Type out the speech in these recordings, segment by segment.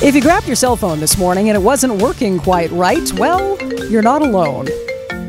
If you grabbed your cell phone this morning and it wasn't working quite right, well, you're not alone.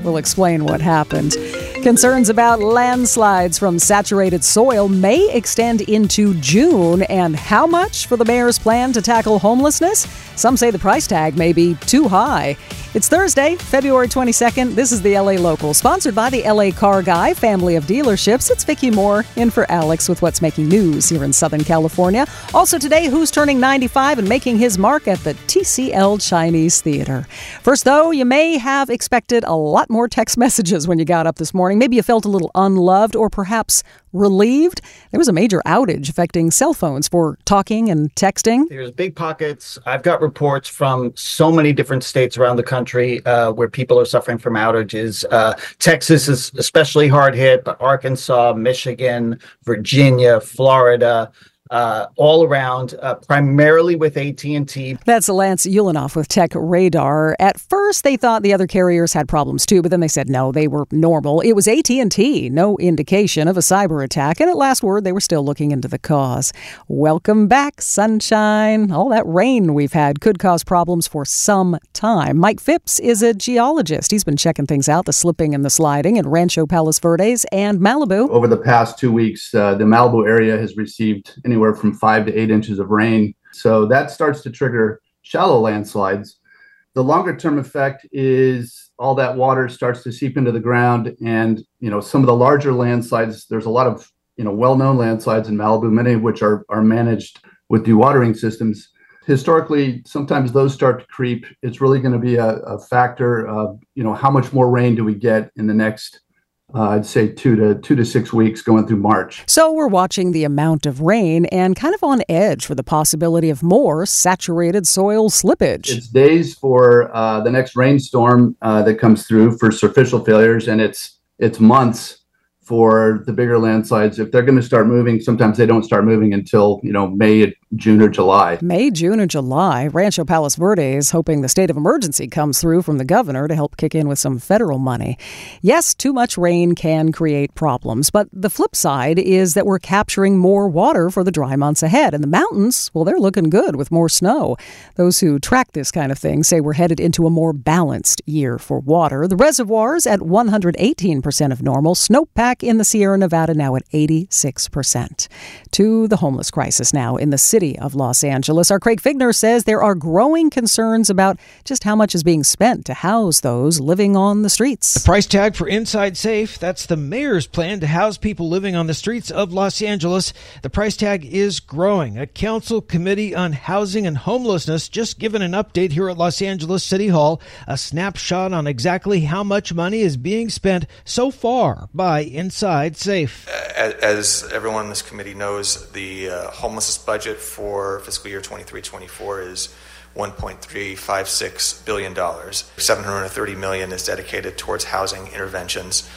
We'll explain what happened. Concerns about landslides from saturated soil may extend into June, and how much for the mayor's plan to tackle homelessness? Some say the price tag may be too high. It's Thursday, February 22nd. This is the LA Local, sponsored by the LA Car Guy family of dealerships. It's Vicki Moore in for Alex with what's making news here in Southern California. Also today, who's turning 95 and making his mark at the TCL Chinese Theater. First, though, you may have expected a lot more text messages when you got up this morning. Maybe you felt a little unloved or perhaps relieved. There was a major outage affecting cell phones for talking and texting. There's big pockets. I've got reports from so many different states around the country uh, where people are suffering from outages. Uh, Texas is especially hard hit, but Arkansas, Michigan, Virginia, Florida, uh, all around, uh, primarily with AT&T. That's Lance Ulanoff with Tech Radar. At first, they thought the other carriers had problems too, but then they said no, they were normal. It was AT&T, no indication of a cyber attack, and at last word, they were still looking into the cause. Welcome back, sunshine. All that rain we've had could cause problems for some time. Mike Phipps is a geologist. He's been checking things out, the slipping and the sliding in Rancho Palos Verdes and Malibu. Over the past two weeks, uh, the Malibu area has received anywhere from five to eight inches of rain. So that starts to trigger shallow landslides. The longer term effect is all that water starts to seep into the ground. And, you know, some of the larger landslides, there's a lot of, you know, well known landslides in Malibu, many of which are, are managed with dewatering systems. Historically, sometimes those start to creep. It's really going to be a, a factor of, you know, how much more rain do we get in the next uh, I'd say two to two to six weeks going through March. So we're watching the amount of rain and kind of on edge for the possibility of more saturated soil slippage. It's days for uh, the next rainstorm uh, that comes through for superficial failures, and it's it's months for the bigger landslides. If they're going to start moving, sometimes they don't start moving until you know May June or July. May, June, or July. Rancho Palos Verdes hoping the state of emergency comes through from the governor to help kick in with some federal money. Yes, too much rain can create problems, but the flip side is that we're capturing more water for the dry months ahead. And the mountains, well, they're looking good with more snow. Those who track this kind of thing say we're headed into a more balanced year for water. The reservoirs at 118% of normal, snowpack in the Sierra Nevada now at 86%. To the homeless crisis now in the city city of Los Angeles. Our Craig Fiegener says there are growing concerns about just how much is being spent to house those living on the streets. The price tag for Inside Safe, that's the mayor's plan to house people living on the streets of Los Angeles. The price tag is growing. A council committee on housing and homelessness just given an update here at Los Angeles City Hall, a snapshot on exactly how much money is being spent so far by Inside Safe. As everyone in this committee knows, the uh, homelessness budget for fiscal year 23-24 is $1.356 billion. 730 million is dedicated towards housing interventions.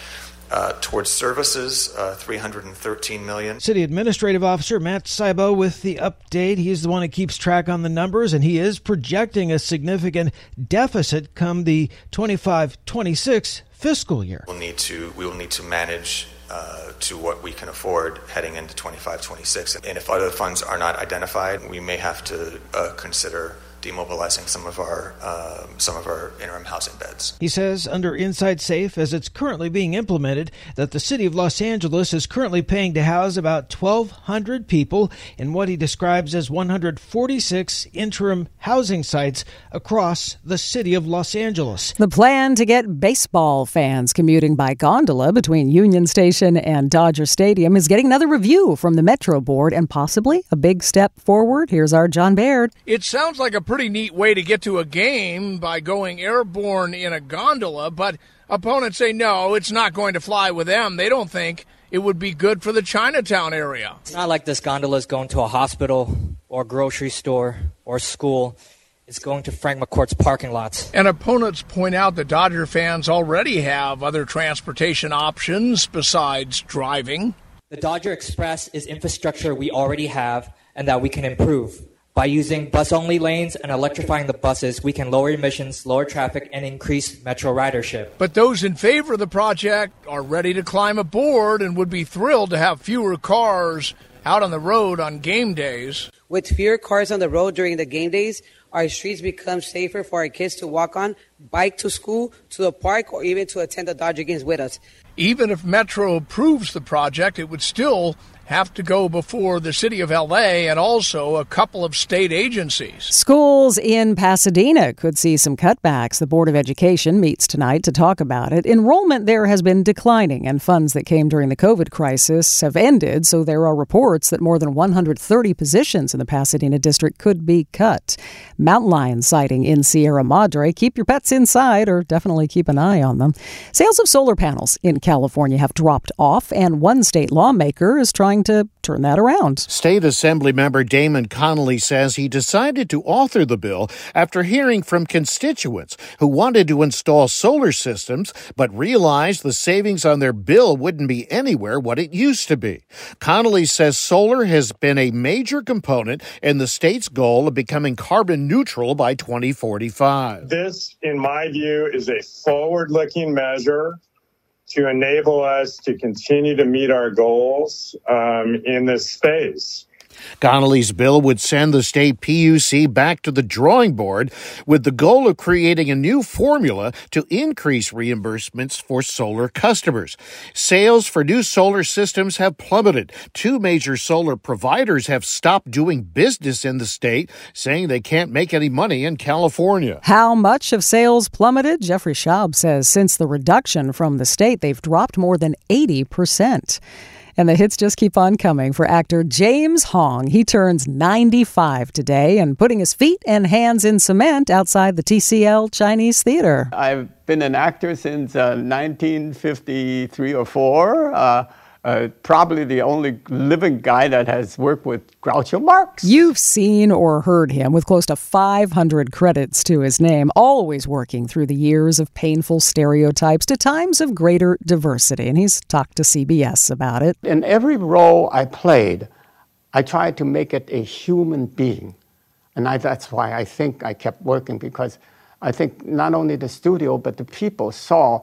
Uh, towards services, uh, 313 million. City Administrative Officer Matt Szabo with the update. He's the one that keeps track on the numbers, and he is projecting a significant deficit come the 25-26 fiscal year. We'll need to we will need to manage uh, to what we can afford heading into 25 26. And if other funds are not identified, we may have to uh, consider demobilizing some of our uh, some of our interim housing beds. He says under Inside Safe, as it's currently being implemented, that the city of Los Angeles is currently paying to house about 1,200 people in what he describes as 146 interim housing sites across the city of Los Angeles. The plan to get baseball fans commuting by gondola between Union Station and Dodger Stadium is getting another review from the Metro Board and possibly a big step forward. Here's our John Baird. It sounds like a pretty neat way to get to a game by going airborne in a gondola, but opponents say no, it's not going to fly with them. They don't think it would be good for the Chinatown area. It's not like this gondola is going to a hospital or grocery store or school. It's going to Frank McCourt's parking lots. And opponents point out that Dodger fans already have other transportation options besides driving. The Dodger Express is infrastructure we already have and that we can improve. By using bus only lanes and electrifying the buses, we can lower emissions, lower traffic, and increase metro ridership. But those in favor of the project are ready to climb aboard and would be thrilled to have fewer cars out on the road on game days. With fewer cars on the road during the game days, our streets become safer for our kids to walk on, bike to school, to the park, or even to attend the Dodger games with us. Even if Metro approves the project, it would still have to go before the city of LA and also a couple of state agencies. Schools in Pasadena could see some cutbacks. The Board of Education meets tonight to talk about it. Enrollment there has been declining, and funds that came during the COVID crisis have ended, so there are reports that more than 130 positions in the Pasadena district could be cut. Mountain lion sighting in Sierra Madre. Keep your pets inside or definitely keep an eye on them. Sales of solar panels in California have dropped off, and one state lawmaker is trying to turn that around. State Assembly member Damon Connolly says he decided to author the bill after hearing from constituents who wanted to install solar systems but realized the savings on their bill wouldn't be anywhere what it used to be. Connolly says solar has been a major component in the state's goal of becoming carbon neutral by 2045. This, in my view, is a forward looking measure to enable us to continue to meet our goals um, in this space. Connolly's bill would send the state PUC back to the drawing board with the goal of creating a new formula to increase reimbursements for solar customers. Sales for new solar systems have plummeted. Two major solar providers have stopped doing business in the state, saying they can't make any money in California. How much have sales plummeted? Jeffrey Schaub says since the reduction from the state, they've dropped more than 80%. And the hits just keep on coming for actor James Hong. He turns 95 today and putting his feet and hands in cement outside the TCL Chinese Theater. I've been an actor since uh, 1953 or 4. Uh, uh, probably the only living guy that has worked with Groucho Marx. You've seen or heard him with close to 500 credits to his name, always working through the years of painful stereotypes to times of greater diversity. And he's talked to CBS about it. In every role I played, I tried to make it a human being. And I, that's why I think I kept working because I think not only the studio, but the people saw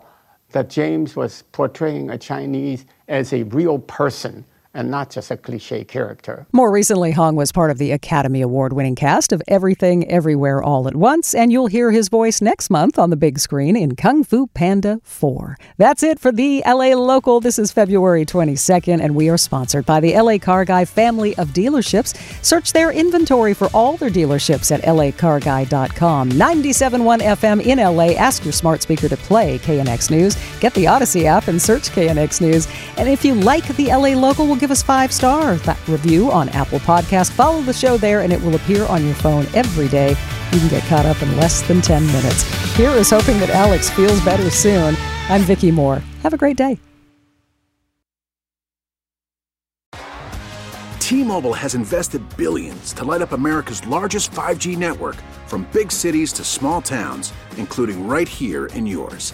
that James was portraying a Chinese as a real person and not just a cliche character. More recently, Hong was part of the Academy Award winning cast of Everything Everywhere All at Once, and you'll hear his voice next month on the big screen in Kung Fu Panda 4. That's it for the LA Local. This is February 22nd, and we are sponsored by the LA Car Guy family of dealerships. Search their inventory for all their dealerships at lacarguy.com. 97.1 FM in LA. Ask your smart speaker to play KNX News. Get the Odyssey app and search KNX News. And if you like the LA Local, we'll give us five star review on Apple Podcast. Follow the show there, and it will appear on your phone every day. You can get caught up in less than 10 minutes. Here is hoping that Alex feels better soon. I'm Vicki Moore. Have a great day. T-Mobile has invested billions to light up America's largest 5G network from big cities to small towns, including right here in yours.